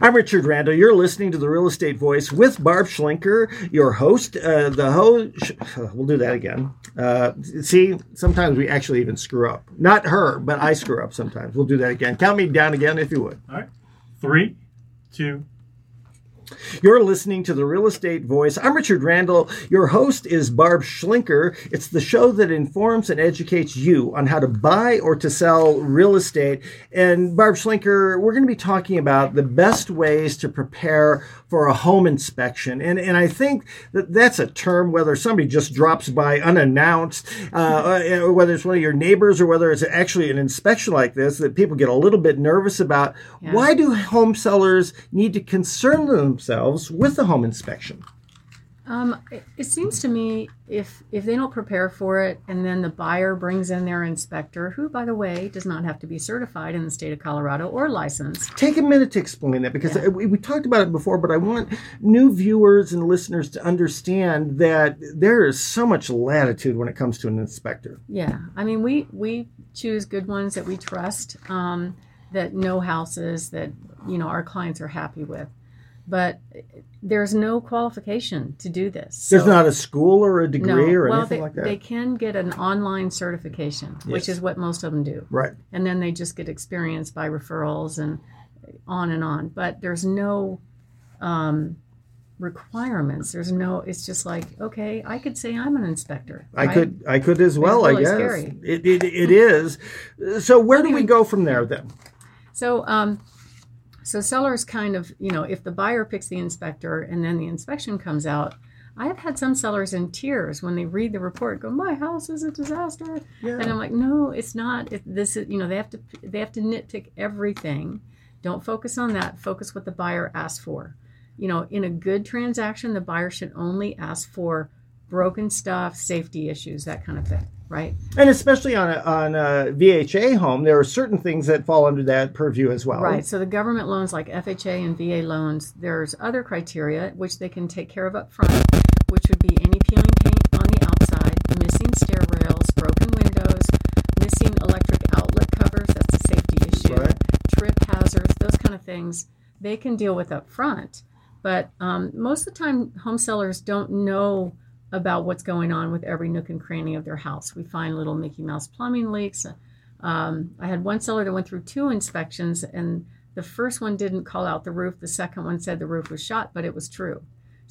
I'm Richard Randall. You're listening to the Real Estate Voice with Barb Schlinker, your host. Uh, the host, we'll do that again. Uh, see, sometimes we actually even screw up. Not her, but I screw up sometimes. We'll do that again. Count me down again if you would. All right. Three, two, you're listening to the Real Estate Voice. I'm Richard Randall. Your host is Barb Schlinker. It's the show that informs and educates you on how to buy or to sell real estate. And Barb Schlinker, we're going to be talking about the best ways to prepare for a home inspection. And, and I think that that's a term, whether somebody just drops by unannounced, uh, uh, whether it's one of your neighbors or whether it's actually an inspection like this, that people get a little bit nervous about. Yeah. Why do home sellers need to concern themselves with the home inspection? Um, it, seems to me if if they don't prepare for it, and then the buyer brings in their inspector, who, by the way, does not have to be certified in the state of Colorado or licensed. Take a minute to explain that because yeah. we, we talked about it before, but I want new viewers and listeners to understand that there is so much latitude when it comes to an inspector. Yeah, I mean, we we choose good ones that we trust, um, that know houses that you know our clients are happy with but there's no qualification to do this. There's not a school or a degree no. or well, anything they, like that. They can get an online certification, yes. which is what most of them do. Right. And then they just get experience by referrals and on and on. But there's no um, requirements. There's no. It's just like okay, I could say I'm an inspector. I could. I could as well. Really I guess scary. It, it, it is. So where do we go from there then? So. Um, so sellers kind of, you know, if the buyer picks the inspector and then the inspection comes out, I have had some sellers in tears when they read the report, go, "My house is a disaster," yeah. and I'm like, "No, it's not. It, this is, you know, they have to they have to nitpick everything. Don't focus on that. Focus what the buyer asked for. You know, in a good transaction, the buyer should only ask for broken stuff, safety issues, that kind of thing right? And especially on a, on a FHA home, there are certain things that fall under that purview as well. Right. So the government loans like FHA and VA loans, there's other criteria which they can take care of up front, which would be any peeling paint on the outside, missing stair rails, broken windows, missing electric outlet covers, that's a safety issue, right. trip hazards, those kind of things they can deal with up front. But um, most of the time, home sellers don't know about what's going on with every nook and cranny of their house. We find little Mickey Mouse plumbing leaks. Um, I had one seller that went through two inspections, and the first one didn't call out the roof. The second one said the roof was shot, but it was true.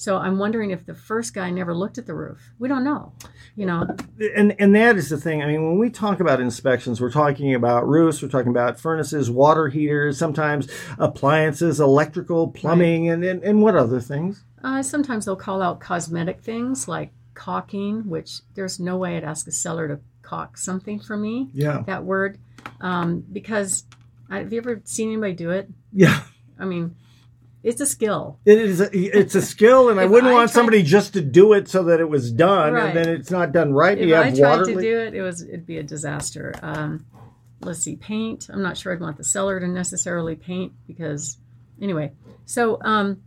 So I'm wondering if the first guy never looked at the roof. We don't know, you know. And and that is the thing. I mean, when we talk about inspections, we're talking about roofs, we're talking about furnaces, water heaters, sometimes appliances, electrical, plumbing, right. and, and and what other things? Uh, sometimes they'll call out cosmetic things like caulking, which there's no way I'd ask a seller to caulk something for me. Yeah. That word, um, because have you ever seen anybody do it? Yeah. I mean, it's a skill. It is. A, it's a skill, and I wouldn't I want tried, somebody just to do it so that it was done, right. and then it's not done right. If you have I tried to do it, it was it'd be a disaster. Um, let's see, paint. I'm not sure I'd want the seller to necessarily paint because, anyway. So, um,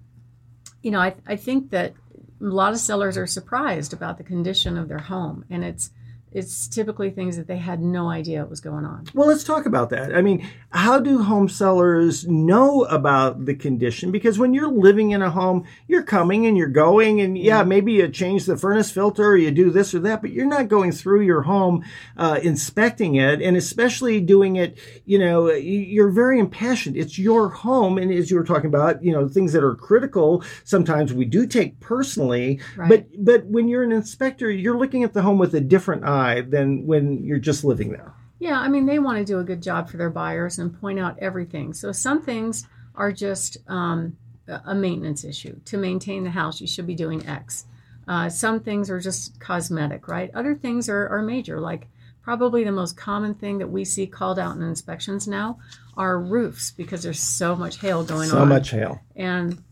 you know, I I think that a lot of sellers are surprised about the condition of their home, and it's it's typically things that they had no idea what was going on. Well, let's talk about that. I mean, how do home sellers know about the condition? Because when you're living in a home, you're coming and you're going, and yeah, mm-hmm. maybe you change the furnace filter or you do this or that, but you're not going through your home uh, inspecting it, and especially doing it. You know, you're very impassioned. It's your home, and as you were talking about, you know, things that are critical. Sometimes we do take personally, right. but but when you're an inspector, you're looking at the home with a different eye than when you're just living there. Yeah, I mean, they want to do a good job for their buyers and point out everything. So some things are just um, a maintenance issue. To maintain the house, you should be doing X. Uh, some things are just cosmetic, right? Other things are, are major, like probably the most common thing that we see called out in inspections now are roofs because there's so much hail going so on. So much hail. And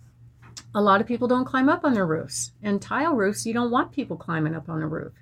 a lot of people don't climb up on their roofs. And tile roofs, you don't want people climbing up on the roof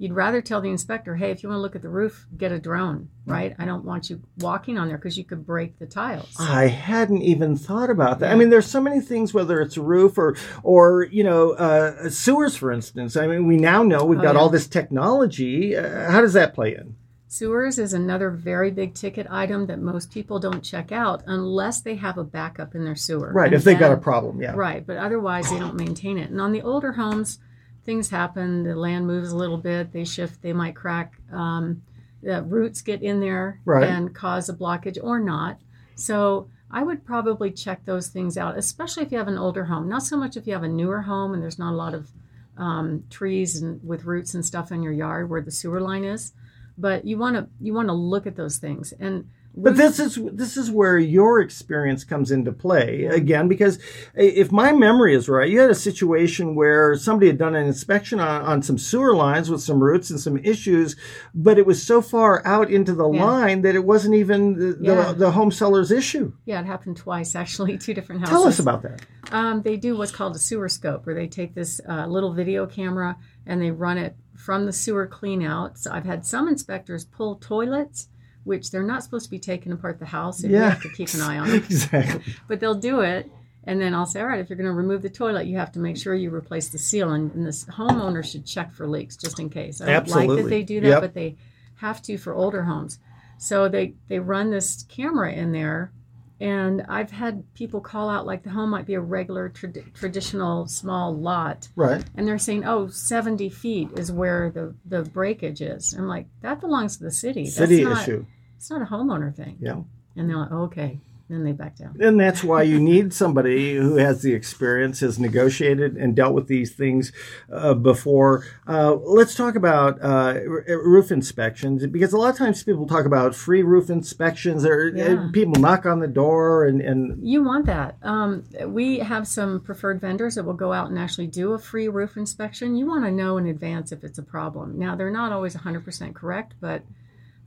you'd rather tell the inspector, hey, if you want to look at the roof, get a drone, right? I don't want you walking on there because you could break the tiles. I hadn't even thought about that. Yeah. I mean, there's so many things, whether it's a roof or, or you know, uh, sewers, for instance. I mean, we now know we've oh, got yeah. all this technology. Uh, how does that play in? Sewers is another very big ticket item that most people don't check out unless they have a backup in their sewer. Right, And if they've got a problem, yeah. Right, but otherwise they don't maintain it. And on the older homes, things happen. The land moves a little bit. They shift. They might crack. Um, the roots get in there Right. and cause a blockage or not. So I would probably check those things out, especially if you have an older home. Not so much if you have a newer home and there's not a lot of um, trees and with roots and stuff in your yard where the sewer line is. But you want to you want to look at those things and. But this is this is where your experience comes into play again because if my memory is right, you had a situation where somebody had done an inspection on, on some sewer lines with some roots and some issues, but it was so far out into the Yeah. line that it wasn't even the, Yeah. the, the home seller's issue. Yeah, it happened twice actually, two different houses. Tell us about that. Um, they do what's called a sewer scope, where they take this uh, little video camera and they run it from the sewer clean out. So I've had some inspectors pull toilets, which they're not supposed to be taking apart the house. and You have to keep an eye on them. exactly. But they'll do it. And then I'll say, all right, if you're going to remove the toilet, you have to make sure you replace the seal. And, and this homeowner should check for leaks just in case. I don't like that they do that, Yep. but they have to for older homes. So they, they run this camera in there. And I've had people call out like the home might be a regular trad- traditional small lot. Right. And they're saying, oh, 70 feet is where the, the breakage is. I'm like, that belongs to the city. City That's not, issue. It's not a homeowner thing. Yeah. And they're like, oh, okay. Then they back down. And that's why you need somebody who has the experience, has negotiated and dealt with these things uh, before. Uh, let's talk about uh, r- roof inspections because a lot of times people talk about free roof inspections or Yeah. people knock on the door and, and You want that. Um, we have some preferred vendors that will go out and actually do a free roof inspection. You want to know in advance if it's a problem. Now, they're not always 100% correct, but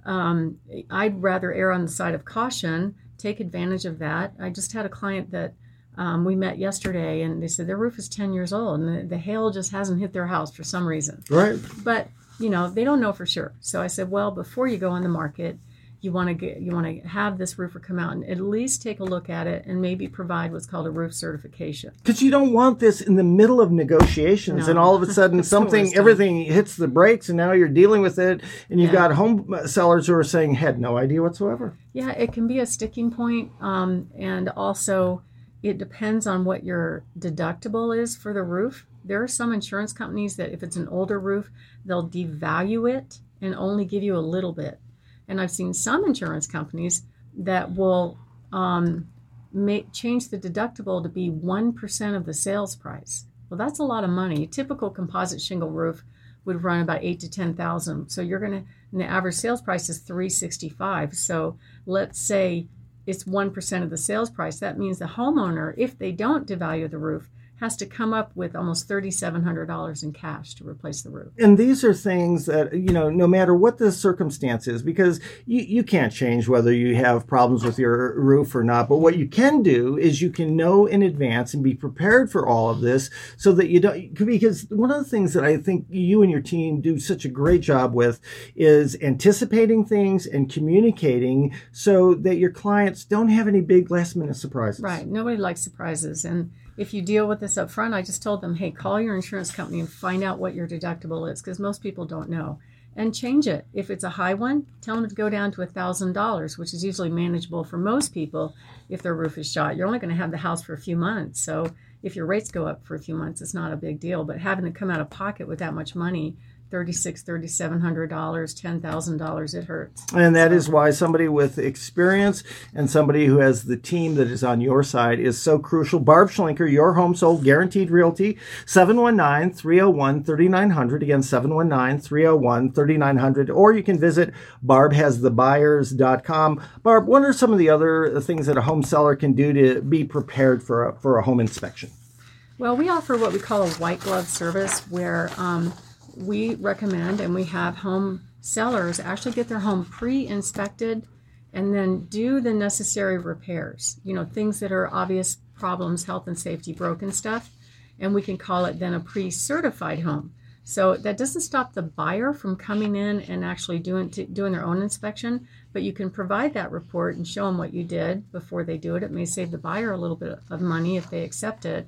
um, I'd rather err on the side of caution, take advantage of that. I just had a client that um, we met yesterday, and they said their roof is 10 years old, and the, the hail just hasn't hit their house for some reason. right. But you know they don't know for sure. So I said, well, before you go on the market, you want to get you want to have this roofer come out and at least take a look at it and maybe provide what's called a roof certification. Because you don't want this in the middle of negotiations No. and all of a sudden something, everything hits the brakes and now you're dealing with it and you've Yeah. got home sellers who are saying had no idea whatsoever. Yeah, it can be a sticking point, um, and also it depends on what your deductible is for the roof. There are some insurance companies that, if it's an older roof, they'll devalue it and only give you a little bit. And I've seen some insurance companies that will um, make change the deductible to be one percent of the sales price. Well, that's a lot of money. A typical composite shingle roof would run about eight to ten thousand. So you're gonna, the average sales price is three sixty five. So let's say it's 1% of the sales price. That means the homeowner, if they don't devalue the roof, has to come up with almost $3,700 in cash to replace the roof. and these are things that you know no matter what the circumstance is because you, you can't change whether you have problems with your roof or not but what you can do is you can know in advance and be prepared for all of this so that you don't because one of the things that i think you and your team do such a great job with is anticipating things and communicating so that your clients don't have any big last minute surprises Right. Nobody likes surprises. And if you deal with this up front, I just told them, hey, call your insurance company and find out what your deductible is because most people don't know. And change it. If it's a high one, tell them to go down to $1,000, which is usually manageable for most people if their roof is shot. You're only going to have the house for a few months. So if your rates go up for a few months, it's not a big deal. But having to come out of pocket with that much money, $3,600, $3,700, $10,000, it hurts. And that is why somebody with experience and somebody who has the team that is on your side is so crucial. Barb Schlinker, your home sold guaranteed realty, 719 301 3900. Again, 719 301 3900. Or you can visit barbhasthebuyers.com. Barb, what are some of the other things that a home seller can do to be prepared for a, for a home inspection? Well, we offer what we call a white glove service where um, we recommend and we have home sellers actually get their home pre inspected and then do the necessary repairs. You know, things that are obvious problems, health and safety, broken stuff. And we can call it then a pre certified home. So that doesn't stop the buyer from coming in and actually doing doing their own inspection, but you can provide that report and show them what you did before they do it. It may save the buyer a little bit of money if they accept it.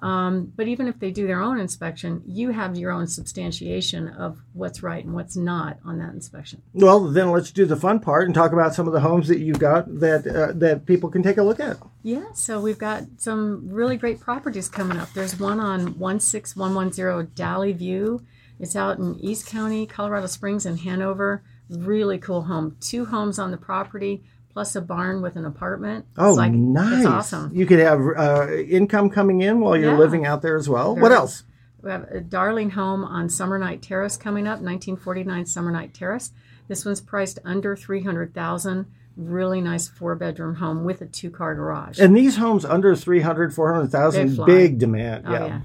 Um, but even if they do their own inspection, you have your own substantiation of what's right and what's not on that inspection. Well, then let's do the fun part and talk about some of the homes that you've got that uh, that people can take a look at. Yeah, so we've got some really great properties coming up. There's one on 16110 Dally View. It's out in East County, Colorado Springs, and Hanover. Really cool home. Two homes on the property, plus a barn with an apartment. Oh, it's like, nice! It's awesome. You could have uh, income coming in while you're Yeah. living out there as well. Very What else? We have a darling home on Summer Night Terrace coming up, 1949 Summer Night Terrace. This one's priced under 300,000. Really nice four bedroom home with a two car garage. And these homes under 300, 400,000, big demand. Oh, yeah.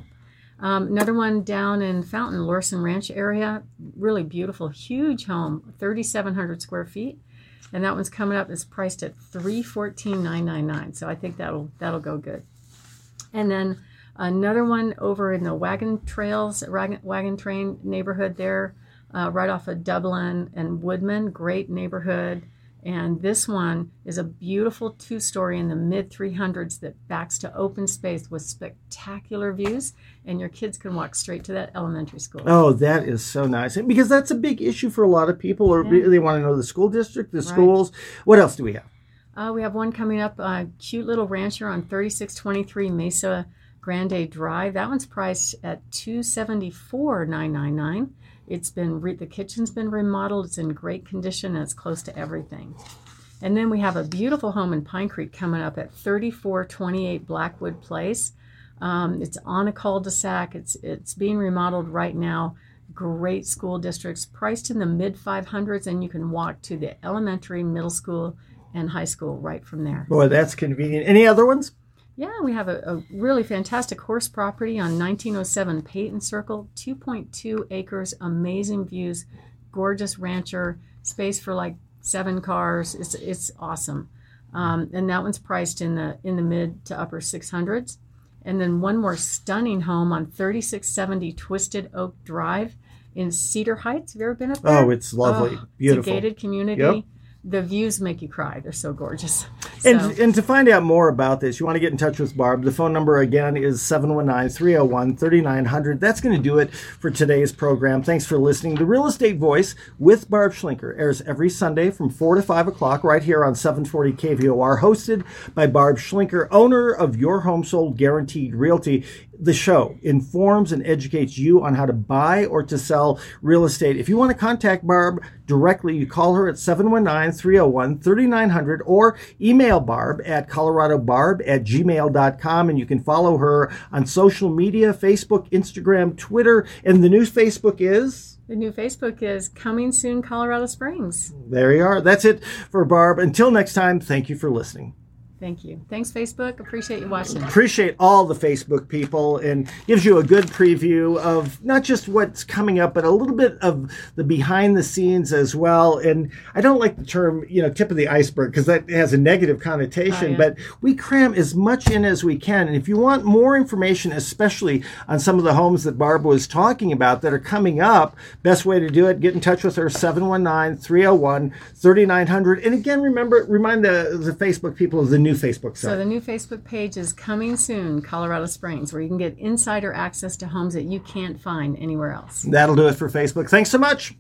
Um, another one down in Fountain, Lorson Ranch area. Really beautiful, huge home, 3,700 square feet. And that one's coming up. It's priced at three fourteen nine nine nine. So I think that'll that'll go good. And then another one over in the Wagon Trails, Wagon, Train neighborhood there, uh, right off of Dublin and Woodman. Great neighborhood. And this one is a beautiful two story in the mid 300s that backs to open space with spectacular views. And your kids can walk straight to that elementary school. Oh, that is so nice. And because that's a big issue for a lot of people, or Yeah. they want to know the school district, the schools. What else do we have? Uh, we have one coming up, a cute little rancher on 3623 Mesa Grande Drive. That one's priced at 274,999. It's been re- the kitchen's been remodeled. It's in great condition and it's close to everything. And then we have a beautiful home in Pine Creek coming up at 3428 Blackwood Place. Um, it's on a cul-de-sac. It's it's being remodeled right now. Great school districts, priced in the mid 500s, and you can walk to the elementary, middle school, and high school right from there. Boy, that's convenient. Any other ones? Yeah, we have a, a really fantastic horse property on 1907 Peyton Circle, 2.2 acres, amazing views, gorgeous rancher, space for like seven cars. It's it's awesome, um, and that one's priced in the in the mid to upper 600s. And then one more stunning home on 3670 Twisted Oak Drive in Cedar Heights. Have you ever been up there? Oh, it's lovely. Oh, Beautiful. It's a gated community. Yep. The views make you cry. They're so gorgeous. And, and to find out more about this, you want to get in touch with Barb. The phone number again is 719 301 3900. That's going to do it for today's program. Thanks for listening. The Real Estate Voice with Barb Schlinker airs every Sunday from 4 to 5 o'clock right here on 740 KVOR, hosted by Barb Schlinker, owner of Your Home Sold Guaranteed Realty. The show informs and educates you on how to buy or to sell real estate. If you want to contact Barb directly, you call her at 719 301 3900 or email Barb at coloradobarb at gmail.com. And you can follow her on social media Facebook, Instagram, Twitter. And the new Facebook is. The new Facebook is coming soon, Colorado Springs. There you are. That's it for Barb. Until next time, thank you for listening. Thank you. Thanks, Facebook. Appreciate you watching. appreciate all the Facebook people and gives you a good preview of not just what's coming up, but a little bit of the behind the scenes as well. And I don't like the term, you know, tip of the iceberg because that has a negative connotation, Oh, yeah. but we cram as much in as we can. And if you want more information, especially on some of the homes that Barb was talking about that are coming up, best way to do it, get in touch with her 719 301 3900. And again, remember, remind the, the Facebook people of the new Facebook site. So the new Facebook page is coming soon, Colorado Springs, where you can get insider access to homes that you can't find anywhere else. That'll do it for Facebook. Thanks so much.